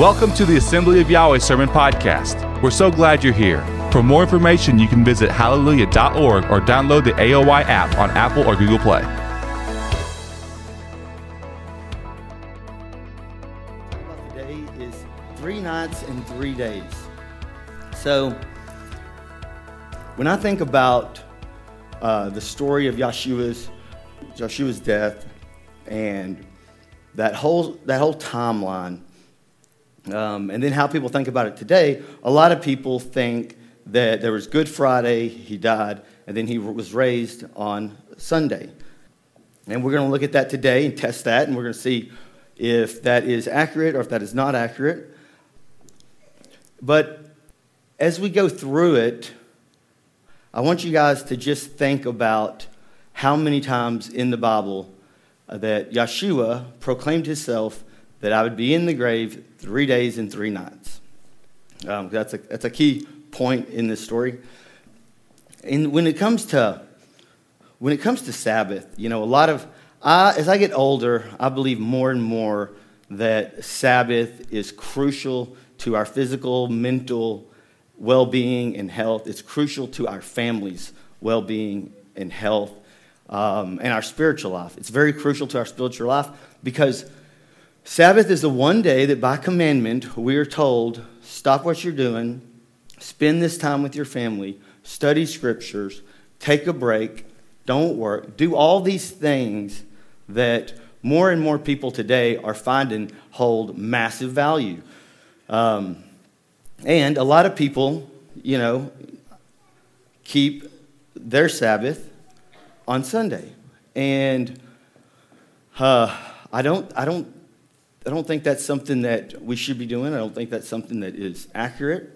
Welcome to the Assembly of Yahweh Sermon Podcast. We're so glad you're here. For more information, you can visit hallelujah.org or download the AOY app on Apple or Google Play. Today is three nights and three days. So, when I think about uh, the story of Yeshua's, Yeshua's death and that whole, that whole timeline, um, and then how people think about it today, a lot of people think that there was Good Friday, he died, and then he was raised on Sunday. And we're going to look at that today and test that, and we're going to see if that is accurate or if that is not accurate. But as we go through it, I want you guys to just think about how many times in the Bible that Yeshua proclaimed himself that I would be in the grave three days and three nights. Um, that's, a, that's a key point in this story. And when it comes to when it comes to Sabbath, you know, a lot of I, as I get older, I believe more and more that Sabbath is crucial to our physical, mental well-being and health. It's crucial to our families' well-being and health, um, and our spiritual life. It's very crucial to our spiritual life because Sabbath is the one day that by commandment we are told stop what you're doing, spend this time with your family, study scriptures, take a break, don't work, do all these things that more and more people today are finding hold massive value. Um, and a lot of people, you know, keep their Sabbath on Sunday. And uh, I don't, I don't I don't think that's something that we should be doing. I don't think that's something that is accurate.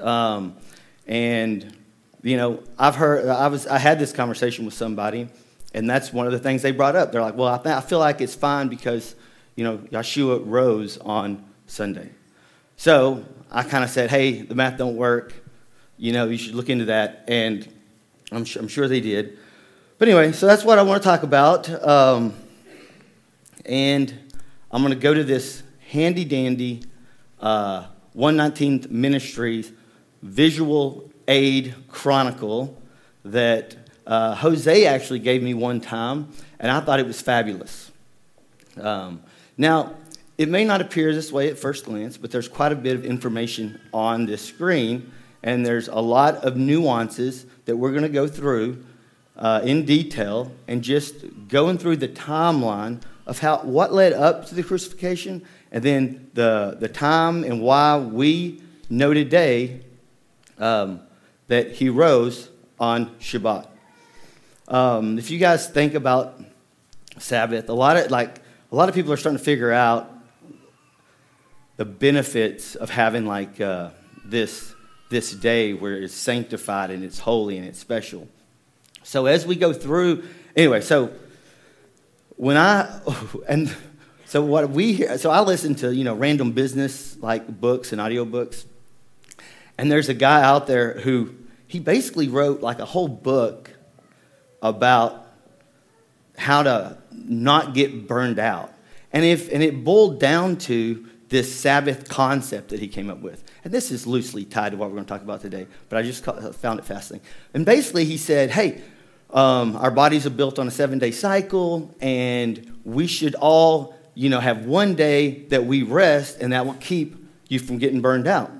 Um, and you know, I've heard I was I had this conversation with somebody, and that's one of the things they brought up. They're like, "Well, I, th- I feel like it's fine because you know Yeshua rose on Sunday." So I kind of said, "Hey, the math don't work. You know, you should look into that." And I'm, I'm sure they did. But anyway, so that's what I want to talk about. Um, and I'm going to go to this handy dandy uh, 119th Ministries visual aid chronicle that uh, Jose actually gave me one time, and I thought it was fabulous. Um, now, it may not appear this way at first glance, but there's quite a bit of information on this screen, and there's a lot of nuances that we're going to go through uh, in detail and just going through the timeline of how, what led up to the crucifixion, and then the, the time and why we know today um, that he rose on Shabbat. Um, if you guys think about Sabbath, a lot of like a lot of people are starting to figure out the benefits of having like uh, this this day where it's sanctified and it's holy and it's special. So as we go through, anyway, so when I and so what we hear, so I listen to you know random business like books and audiobooks, and there's a guy out there who he basically wrote like a whole book about how to not get burned out, and if and it boiled down to this Sabbath concept that he came up with. And this is loosely tied to what we're going to talk about today, but I just found it fascinating. And basically, he said, hey, um, our bodies are built on a seven day cycle, and we should all, you know, have one day that we rest, and that will keep you from getting burned out.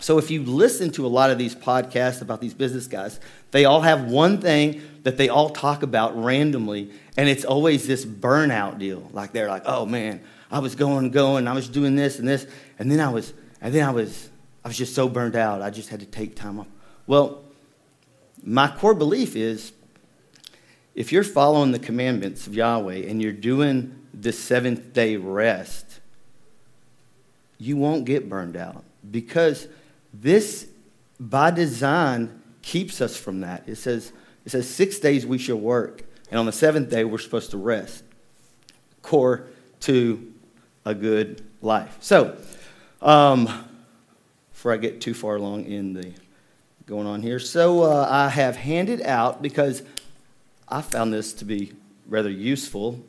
So if you listen to a lot of these podcasts about these business guys, they all have one thing that they all talk about randomly, and it's always this burnout deal. Like they're like, "Oh man, I was going, going, I was doing this and this, and then I was, and then I was, I was just so burned out. I just had to take time off." Well, my core belief is if you're following the commandments of Yahweh and you're doing the seventh day rest, you won't get burned out because this, by design, keeps us from that. It says, it says six days we shall work, and on the seventh day we're supposed to rest. Core to a good life. So, um, before I get too far along in the going on here, so uh, I have handed out because I found this to be rather useful.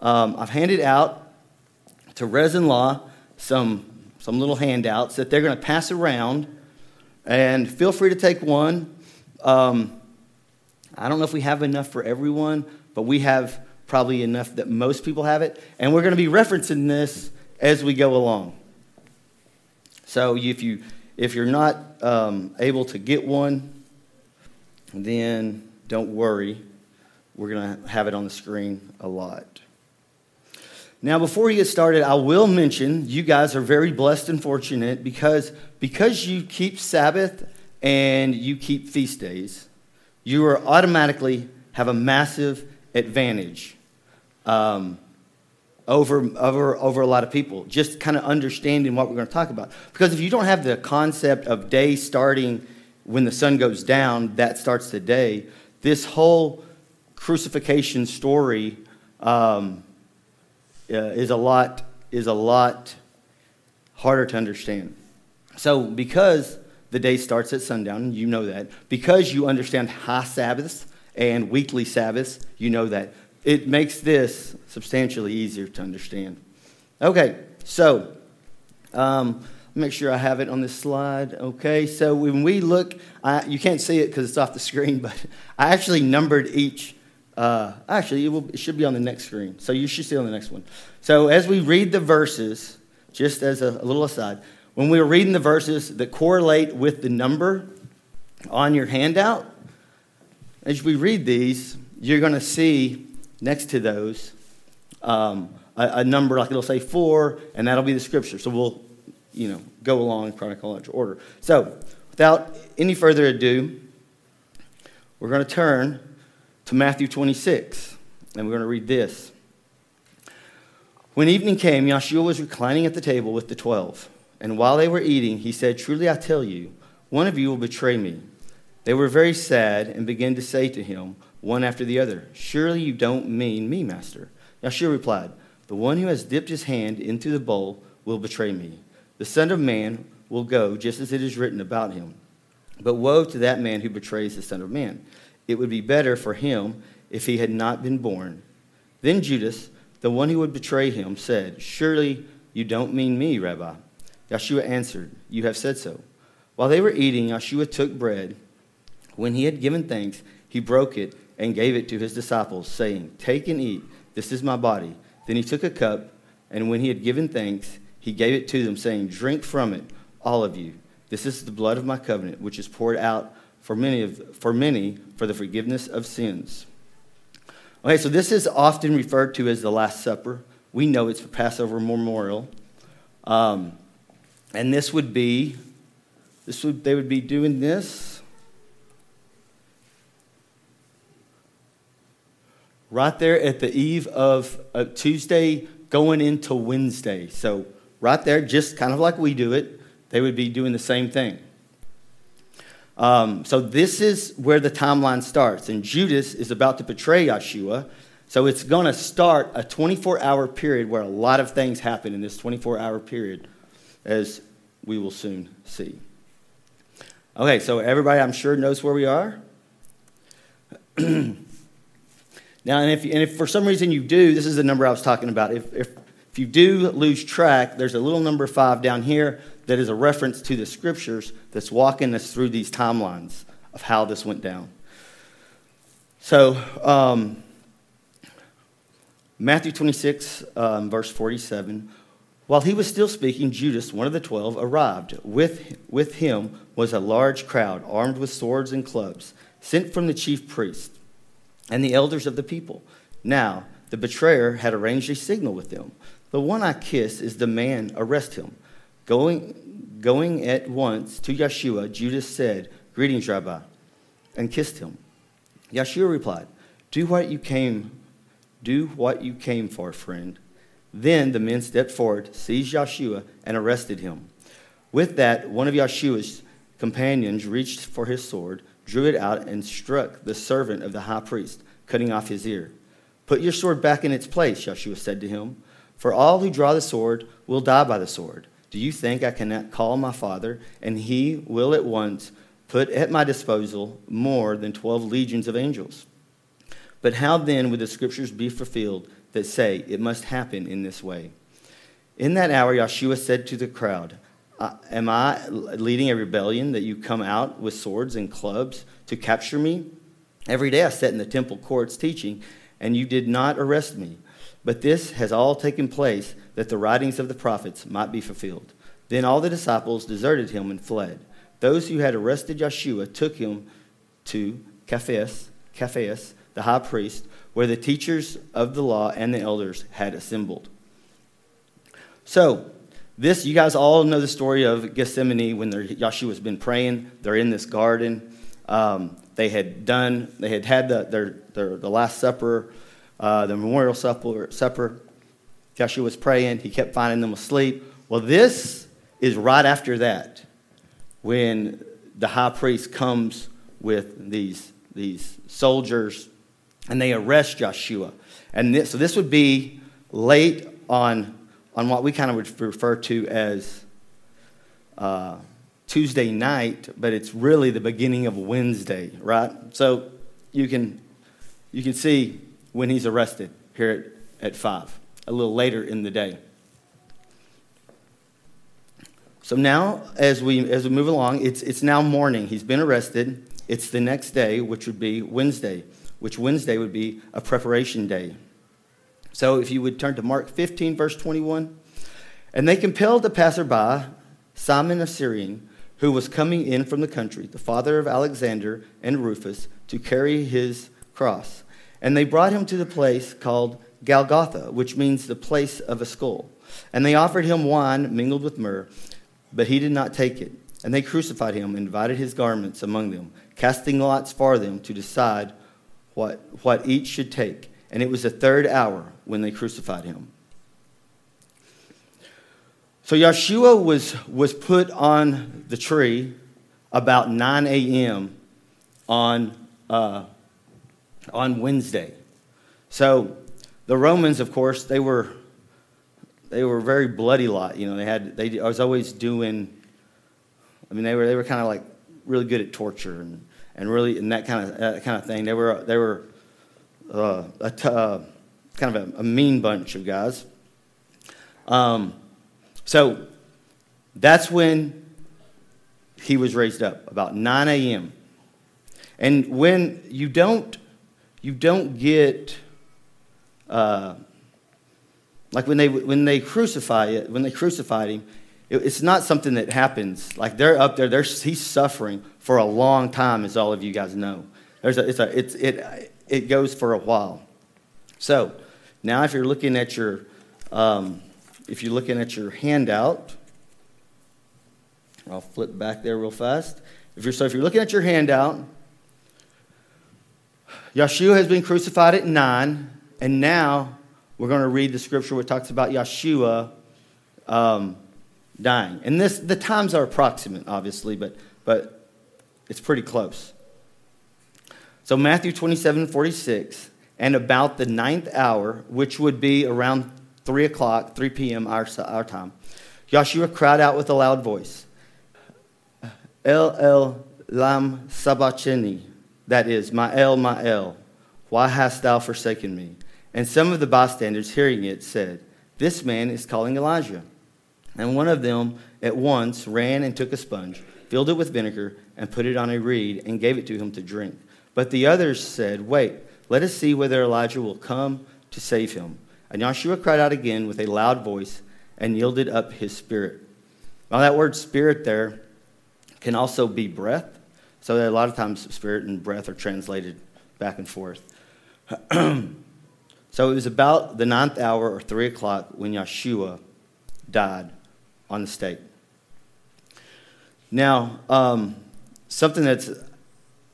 Um, I've handed out to Res and Law some some little handouts that they're going to pass around, and feel free to take one. Um, I don't know if we have enough for everyone, but we have probably enough that most people have it, and we're going to be referencing this as we go along. So if you if you're not um, able to get one, then don't worry. We're going to have it on the screen a lot. Now, before we get started, I will mention you guys are very blessed and fortunate because, because you keep Sabbath and you keep feast days, you are automatically have a massive advantage um, over, over, over a lot of people, just kind of understanding what we're going to talk about. Because if you don't have the concept of day starting when the sun goes down, that starts the day, this whole crucifixion story um, uh, is, a lot, is a lot harder to understand. So, because the day starts at sundown, you know that. Because you understand high Sabbaths and weekly Sabbaths, you know that it makes this substantially easier to understand. Okay, so um, make sure I have it on this slide. Okay, so when we look, I, you can't see it because it's off the screen, but I actually numbered each. Uh, actually, it, will, it should be on the next screen, so you should see on the next one. So as we read the verses, just as a, a little aside, when we were reading the verses that correlate with the number on your handout, as we read these, you're going to see next to those um, a, a, number, like it'll say four, and that'll be the scripture. So we'll, you know, go along in chronological order. So without any further ado, we're going to turn to Matthew 26, and we're going to read this. When evening came, Yeshua was reclining at the table with the twelve. And while they were eating, he said, Truly I tell you, one of you will betray me. They were very sad and began to say to him, one after the other. Surely you don't mean me, master. Yeshua replied, The one who has dipped his hand into the bowl will betray me. The Son of Man will go just as it is written about him. But woe to that man who betrays the Son of Man. It would be better for him if he had not been born. Then Judas, the one who would betray him, said, Surely you don't mean me, Rabbi. Yeshua answered, You have said so. While they were eating, Yeshua took bread. When he had given thanks, he broke it and gave it to his disciples, saying, Take and eat, this is my body. Then he took a cup, and when he had given thanks, he gave it to them, saying, Drink from it, all of you. This is the blood of my covenant, which is poured out for many, of, for many for the forgiveness of sins. Okay, so this is often referred to as the Last Supper. We know it's for Passover memorial. Um, and this would be, this would, they would be doing this right there at the eve of Tuesday going into Wednesday. So, right there, just kind of like we do it, they would be doing the same thing. Um, so, this is where the timeline starts. And Judas is about to betray Yeshua. So, it's going to start a 24 hour period where a lot of things happen in this 24 hour period, as we will soon see. Okay, so everybody, I'm sure, knows where we are. Now, and if, and if for some reason you do, this is the number I was talking about. If, if, if you do lose track, there's a little number five down here that is a reference to the scriptures that's walking us through these timelines of how this went down. So, um, Matthew 26, um, verse 47. While he was still speaking, Judas, one of the twelve, arrived. With, with him was a large crowd, armed with swords and clubs, sent from the chief priests and the elders of the people. Now, the betrayer had arranged a signal with them. The one I kiss is the man, arrest him. Going, going at once to Yeshua, Judas said, Greetings, Rabbi, and kissed him. Yeshua replied, Do what you came, do what you came for, friend. Then the men stepped forward, seized Yeshua, and arrested him. With that, one of Yeshua's companions reached for his sword drew it out, and struck the servant of the high priest, cutting off his ear. Put your sword back in its place, Yeshua said to him. For all who draw the sword will die by the sword. Do you think I cannot call my father, and he will at once put at my disposal more than twelve legions of angels? But how then would the scriptures be fulfilled that say it must happen in this way? In that hour, Yeshua said to the crowd, Am I leading a rebellion that you come out with swords and clubs to capture me? Every day I sat in the temple courts teaching, and you did not arrest me. But this has all taken place that the writings of the prophets might be fulfilled. Then all the disciples deserted him and fled. Those who had arrested Yeshua took him to Caiaphas, Caiaphas, the high priest, where the teachers of the law and the elders had assembled. So, this, you guys all know the story of Gethsemane when Yeshua's been praying. They're in this garden. Um, they had done, they had had the, their, their, the Last Supper, uh, the memorial supper, supper. Yeshua was praying. He kept finding them asleep. Well, this is right after that when the high priest comes with these, these soldiers and they arrest Joshua. And this, so this would be late on, on what we kind of would refer to as uh, Tuesday night, but it's really the beginning of Wednesday, right? So you can, you can see when he's arrested here at, at 5, a little later in the day. So now, as we, as we move along, it's, it's now morning. He's been arrested. It's the next day, which would be Wednesday, which Wednesday would be a preparation day. So if you would turn to Mark 15, verse 21. And they compelled the passerby, Simon of Cyrene, who was coming in from the country, the father of Alexander and Rufus, to carry his cross. And they brought him to the place called Golgotha, which means the place of a skull. And they offered him wine mingled with myrrh but he did not take it. And they crucified him and divided his garments among them, casting lots for them to decide what, what each should take. And it was the third hour when they crucified him. So Yeshua was, was put on the tree about 9 a.m. on, uh, on Wednesday. So the Romans, of course, they were they were very bloody lot. You know, they had they I was always doing. I mean, they were they were kind of like really good at torture and, and really and that kind of that kind of thing. They were they were uh, a t- uh, kind of a, a, mean bunch of guys. Um, so that's when he was raised up about 9 a.m. And when you don't you don't get uh, like when they, when they crucify it, when they crucified him, it, it's not something that happens. Like they're up there, they're, he's suffering for a long time, as all of you guys know. There's a, it's a, it's, it, it goes for a while. So now if you're looking at your, um, if you're looking at your handout, I'll flip back there real fast. If you're, so if you're looking at your handout, Yeshua has been crucified at 9, and now we're going to read the scripture which talks about Yeshua um, dying. And this, the times are approximate, obviously, but, but it's pretty close. So, Matthew 27 46, and about the ninth hour, which would be around 3 o'clock, 3 p.m. Our, our time, Yeshua cried out with a loud voice, El El Lam Sabachthani, that is, my El, my El, why hast thou forsaken me? And some of the bystanders, hearing it, said, This man is calling Elijah. And one of them at once ran and took a sponge, filled it with vinegar, and put it on a reed, and gave it to him to drink. But the others said, Wait, let us see whether Elijah will come to save him. And Yeshua cried out again with a loud voice and yielded up his spirit. Now, that word spirit there can also be breath. So, a lot of times, spirit and breath are translated back and forth. So it was about the ninth hour or three o'clock when Yeshua died on the stake. Now, um, something that's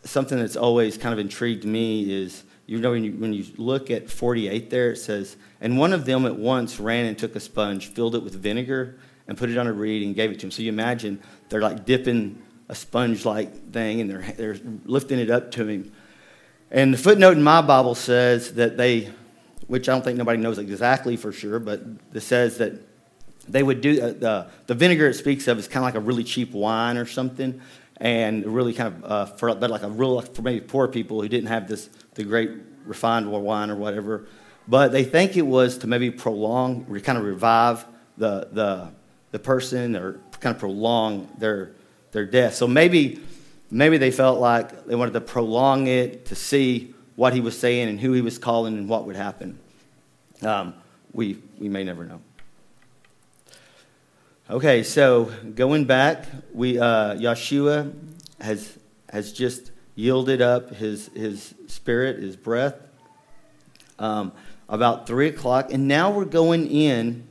something that's always kind of intrigued me is you know when you, when you look at 48 there it says and one of them at once ran and took a sponge filled it with vinegar and put it on a reed and gave it to him so you imagine they're like dipping a sponge like thing and they're, they're lifting it up to him and the footnote in my bible says that they which I don't think nobody knows exactly for sure, but it says that they would do uh, the, the vinegar it speaks of is kind of like a really cheap wine or something, and really kind of uh, for but like a real for maybe poor people who didn't have this the great refined wine or whatever. But they think it was to maybe prolong, kind of revive the, the, the person or kind of prolong their, their death. So maybe, maybe they felt like they wanted to prolong it to see what he was saying and who he was calling and what would happen. Um, we, we may never know. Okay, so going back, we, uh, Yeshua has, has just yielded up his, his spirit, his breath, um, about 3 o'clock. And now we're going in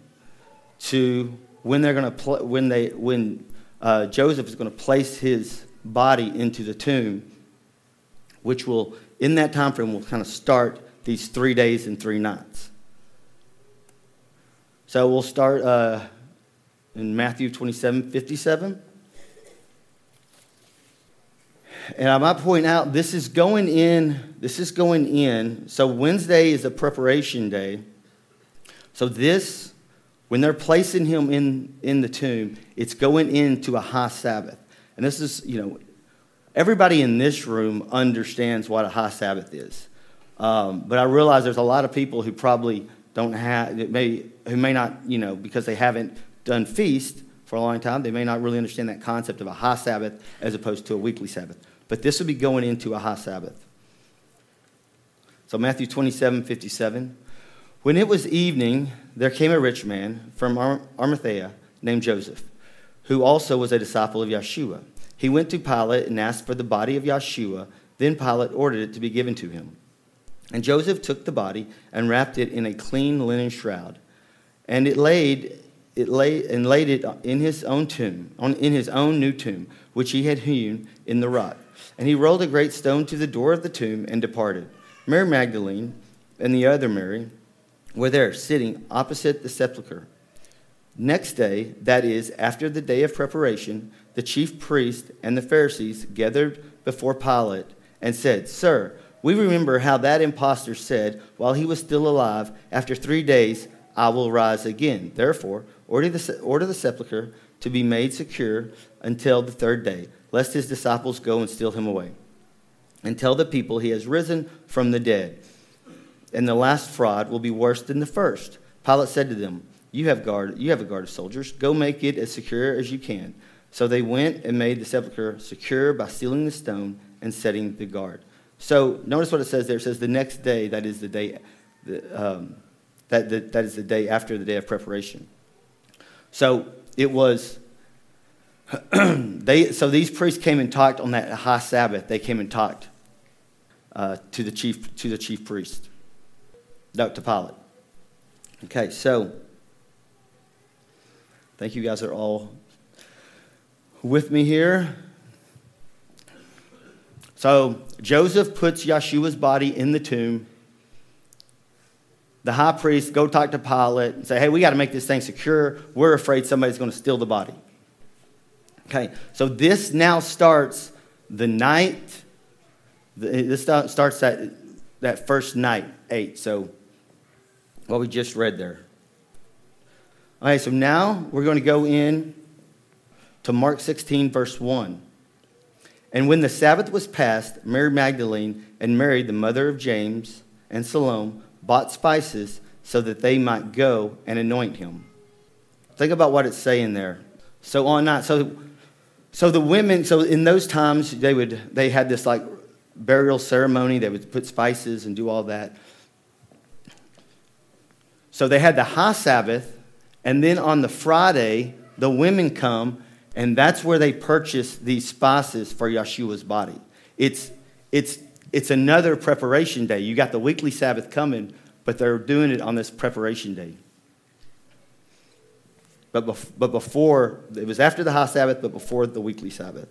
to when they're going to pl- when they when uh, Joseph is going to place his body into the tomb, which will in that time frame will kind of start these three days and three nights. So we'll start uh, in Matthew 27 57. And I might point out this is going in, this is going in. So Wednesday is a preparation day. So this, when they're placing him in, in the tomb, it's going into a high Sabbath. And this is, you know, everybody in this room understands what a high Sabbath is. Um, but I realize there's a lot of people who probably don't have, may, who may not, you know, because they haven't done feast for a long time, they may not really understand that concept of a high Sabbath as opposed to a weekly Sabbath. But this would be going into a high Sabbath. So, Matthew 27 57. When it was evening, there came a rich man from Arimathea named Joseph, who also was a disciple of Yeshua. He went to Pilate and asked for the body of Yeshua. Then Pilate ordered it to be given to him. And Joseph took the body and wrapped it in a clean linen shroud. And it laid it lay, and laid it in his own tomb, on, in his own new tomb, which he had hewn in the rock. And he rolled a great stone to the door of the tomb and departed. Mary Magdalene and the other Mary were there, sitting opposite the sepulchre. Next day, that is, after the day of preparation, the chief priest and the Pharisees gathered before Pilate and said, Sir, we remember how that impostor said, while he was still alive, After three days I will rise again. Therefore, order the, order the sepulchre to be made secure until the third day lest his disciples go and steal him away. And tell the people he has risen from the dead. And the last fraud will be worse than the first. Pilate said to them, You have guard, you have a guard of soldiers. Go make it as secure as you can. So they went and made the sepulchre secure by sealing the stone and setting the guard. So notice what it says there. It says the next day, that is the day, um, that, that, that is the day after the day of preparation. So it was they, so these priests came and talked on that high Sabbath. They came and talked uh, to the chief to the chief priest, to Pilate. Okay, so thank you guys are all with me here. So Joseph puts Yeshua's body in the tomb. The high priest go talk to Pilate and say, "Hey, we got to make this thing secure. We're afraid somebody's going to steal the body." Okay, so this now starts the night. This starts that, that first night, 8. So, what we just read there. All right, so now we're going to go in to Mark 16, verse 1. And when the Sabbath was past, Mary Magdalene and Mary, the mother of James and Salome, bought spices so that they might go and anoint him. Think about what it's saying there. So on night, so so the women, so in those times, they would they had this like burial ceremony. They would put spices and do all that. So they had the high Sabbath, and then on the Friday, the women come, and that's where they purchase these spices for Yeshua's body. It's it's it's another preparation day. You got the weekly Sabbath coming, but they're doing it on this preparation day. But, bef- but before, it was after the high Sabbath, but before the weekly Sabbath.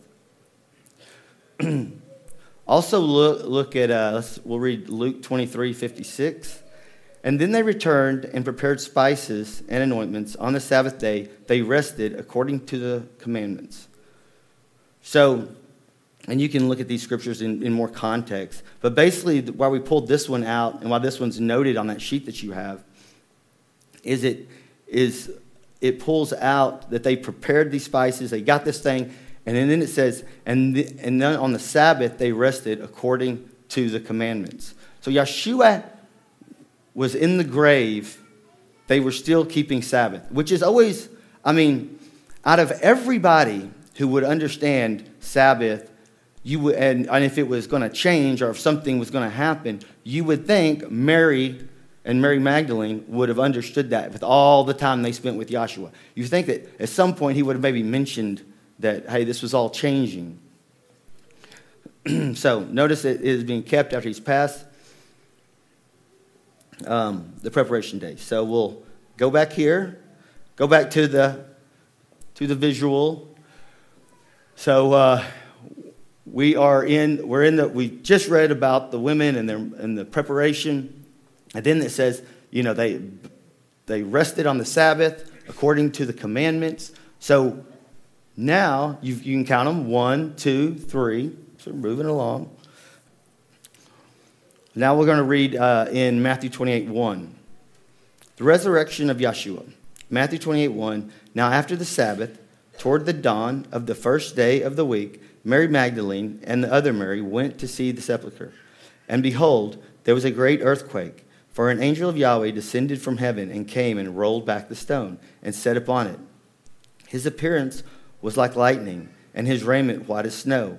also, look, look at, uh, we'll read Luke 23 56. And then they returned and prepared spices and anointments. On the Sabbath day, they rested according to the commandments. So, and you can look at these scriptures in, in more context. But basically, why we pulled this one out and why this one's noted on that sheet that you have is it is it pulls out that they prepared these spices, they got this thing, and then it says, and, the, and then on the Sabbath they rested according to the commandments. So Yeshua was in the grave. they were still keeping Sabbath, which is always, I mean, out of everybody who would understand Sabbath, you would, and, and if it was going to change or if something was going to happen, you would think Mary and Mary Magdalene would have understood that with all the time they spent with Joshua. You think that at some point he would have maybe mentioned that, hey, this was all changing. so notice it is being kept after he's passed um, the preparation day. So we'll go back here, go back to the to the visual. So uh, we are in we're in the we just read about the women and their and the preparation, and then it says you know they they rested on the Sabbath according to the commandments. So now you you can count them one, two, three. So moving along. Now we're going to read uh, in Matthew 28 1. The resurrection of Yeshua. Matthew 28 1. Now after the Sabbath, toward the dawn of the first day of the week, Mary Magdalene and the other Mary went to see the sepulchre. And behold, there was a great earthquake, for an angel of Yahweh descended from heaven and came and rolled back the stone and sat upon it. His appearance was like lightning, and his raiment white as snow.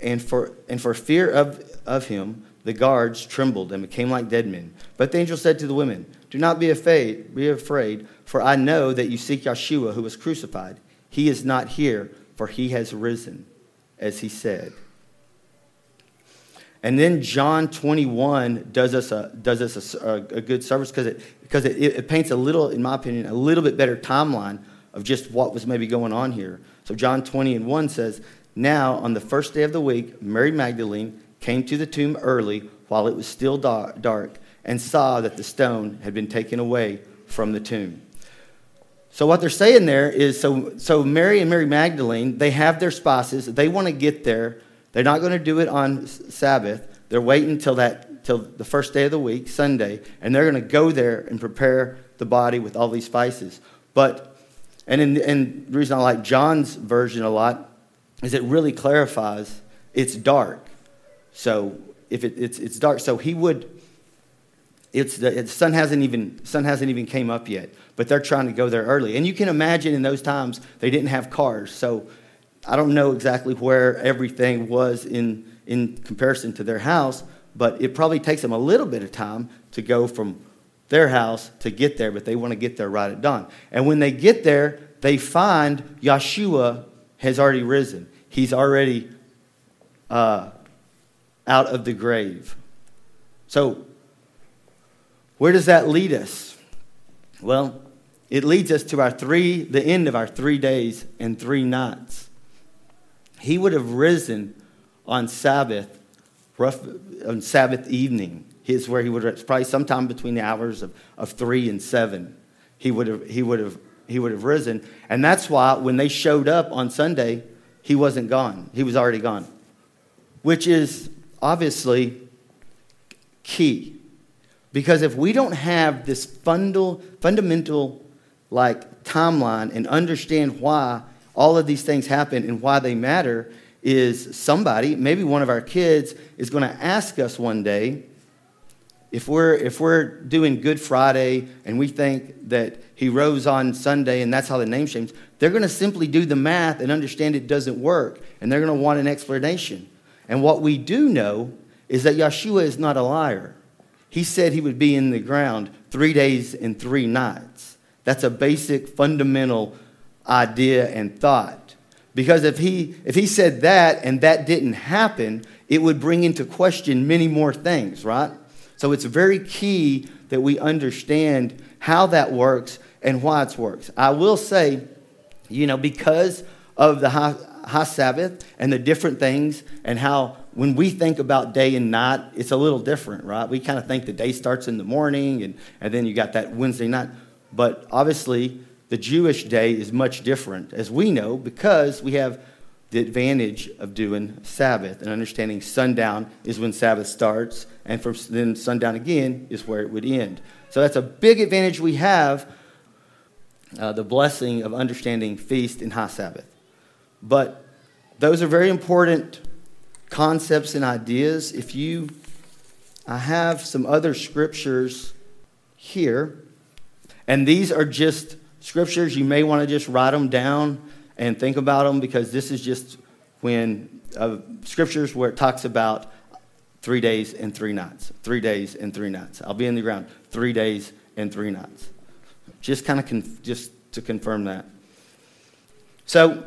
And for, and for fear of, of him, the guards trembled and became like dead men. But the angel said to the women, Do not be afraid, be afraid, for I know that you seek Yeshua who was crucified. He is not here, for he has risen, as he said. And then John 21 does us a, does us a, a good service because it, because it, it paints a little, in my opinion, a little bit better timeline of just what was maybe going on here. So John 20 and 1 says, Now on the first day of the week, Mary Magdalene came to the tomb early while it was still dark and saw that the stone had been taken away from the tomb. So what they're saying there is so so Mary and Mary Magdalene, they have their spices, they want to get there. They're not going to do it on Sabbath. They're waiting till that till the first day of the week, Sunday, and they're going to go there and prepare the body with all these spices. But and in, and the reason I like John's version a lot is it really clarifies it's dark. So if it, it's, it's dark, so he would. It's the, the sun hasn't even sun hasn't even came up yet, but they're trying to go there early. And you can imagine in those times they didn't have cars, so I don't know exactly where everything was in in comparison to their house, but it probably takes them a little bit of time to go from their house to get there, but they want to get there right at dawn. And when they get there, they find Yeshua has already risen. He's already uh, out of the grave. So, where does that lead us? Well, it leads us to our three, the end of our three days and three nights. He would have risen on Sabbath, rough, on Sabbath evening. Is where he would have, probably sometime between the hours of, of three and seven. He would have, he would have, he would have risen. And that's why when they showed up on Sunday, he wasn't gone. He was already gone. Which is obviously key. Because if we don't have this fundal, fundamental like timeline and understand why all of these things happen and why they matter, is somebody, maybe one of our kids, is going to ask us one day if we're if we're doing Good Friday and we think that he rose on Sunday and that's how the name changed, they're going to simply do the math and understand it doesn't work, and they're going to want an explanation. And what we do know is that Yeshua is not a liar. He said he would be in the ground three days and three nights. That's a basic, fundamental idea and thought. Because if he, if he said that and that didn't happen, it would bring into question many more things, right? So it's very key that we understand how that works and why it works. I will say, you know, because of the high, high Sabbath and the different things and how when we think about day and night, it's a little different, right? We kind of think the day starts in the morning and, and then you got that Wednesday night. But obviously, the Jewish day is much different, as we know, because we have the advantage of doing Sabbath and understanding sundown is when Sabbath starts, and from then sundown again is where it would end. So that's a big advantage we have, uh, the blessing of understanding feast and high Sabbath. But those are very important concepts and ideas. If you, I have some other scriptures here. And these are just scriptures. You may want to just write them down and think about them because this is just when uh, scriptures where it talks about three days and three nights. Three days and three nights. I'll be in the ground three days and three nights. Just kind of just to confirm that. So,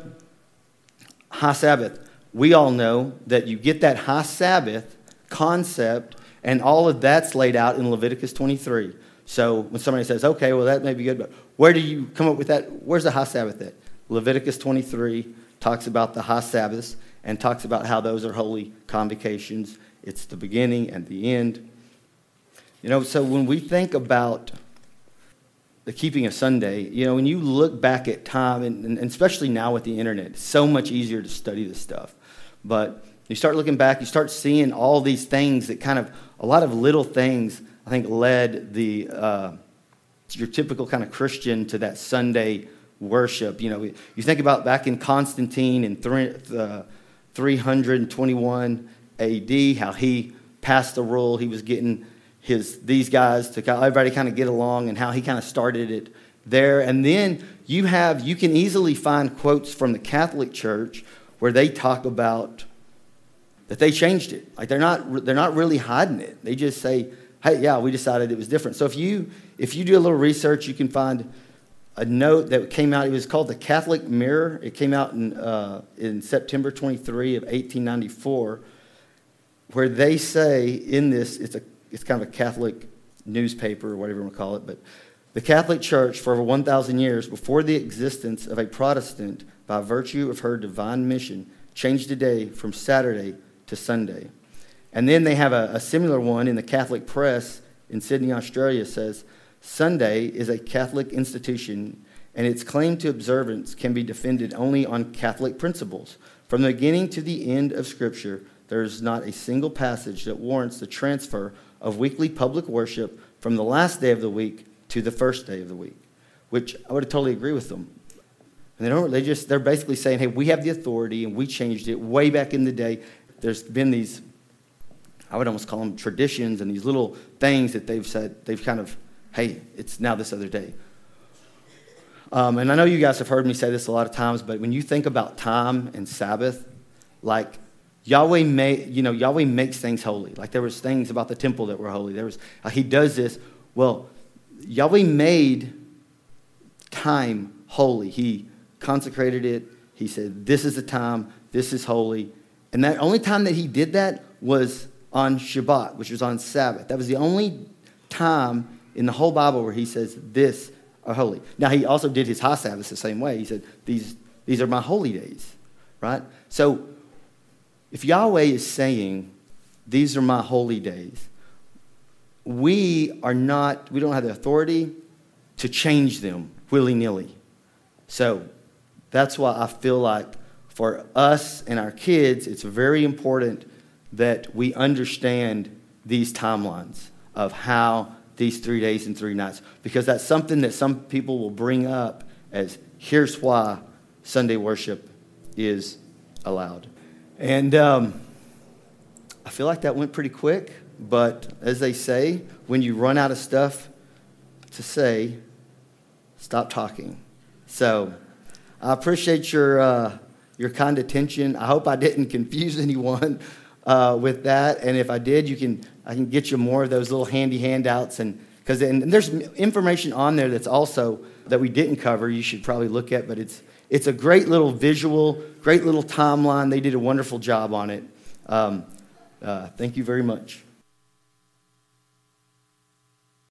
high Sabbath. We all know that you get that high Sabbath concept, and all of that's laid out in Leviticus 23. So when somebody says, okay, well, that may be good, but where do you come up with that? Where's the high Sabbath at? Leviticus 23 talks about the high Sabbaths and talks about how those are holy convocations. It's the beginning and the end. You know, so when we think about the keeping of Sunday, you know, when you look back at time, and, and especially now with the internet, it's so much easier to study this stuff. But you start looking back, you start seeing all these things that kind of, a lot of little things, I think, led the, uh, your typical kind of Christian to that Sunday worship. You know, you think about back in Constantine in three, uh, 321 AD, how he passed the rule, he was getting his, these guys to everybody kind of get along and how he kind of started it there. And then you have, you can easily find quotes from the Catholic Church where they talk about that they changed it. Like they're not, they're not really hiding it. They just say, hey, yeah, we decided it was different. So if you, if you do a little research, you can find a note that came out. It was called the Catholic Mirror. It came out in, uh, in September 23 of 1894, where they say in this, it's a it's kind of a Catholic newspaper or whatever you want to call it, but the Catholic Church, for over 1,000 years, before the existence of a Protestant, by virtue of her divine mission, changed the day from Saturday to Sunday. And then they have a, a similar one in the Catholic press in Sydney, Australia, says Sunday is a Catholic institution and its claim to observance can be defended only on Catholic principles. From the beginning to the end of Scripture, there is not a single passage that warrants the transfer of weekly public worship from the last day of the week to the first day of the week, which I would totally agree with them. And they don't, they just, they're basically saying, hey, we have the authority and we changed it way back in the day. There's been these, I would almost call them traditions and these little things that they've said, they've kind of, hey, it's now this other day. Um, and I know you guys have heard me say this a lot of times, but when you think about time and Sabbath, like Yahweh made, you know, Yahweh makes things holy. Like there was things about the temple that were holy. There was, uh, he does this. Well, Yahweh made time holy. He consecrated it. He said, this is the time. This is holy. And that only time that he did that was on Shabbat, which was on Sabbath. That was the only time in the whole Bible where he says, this are holy. Now, he also did his high Sabbath the same way. He said, these, these are my holy days, right? So if Yahweh is saying, These are my holy days, we are not, we don't have the authority to change them willy nilly. So that's why I feel like for us and our kids, it's very important that we understand these timelines of how these three days and three nights, because that's something that some people will bring up as here's why Sunday worship is allowed. And um, I feel like that went pretty quick, but as they say, when you run out of stuff to say, stop talking. So I appreciate your, uh, your kind attention. I hope I didn't confuse anyone uh, with that. And if I did, you can, I can get you more of those little handy handouts. And because there's information on there that's also that we didn't cover, you should probably look at, but it's it's a great little visual, great little timeline. They did a wonderful job on it. Um, uh, thank you very much.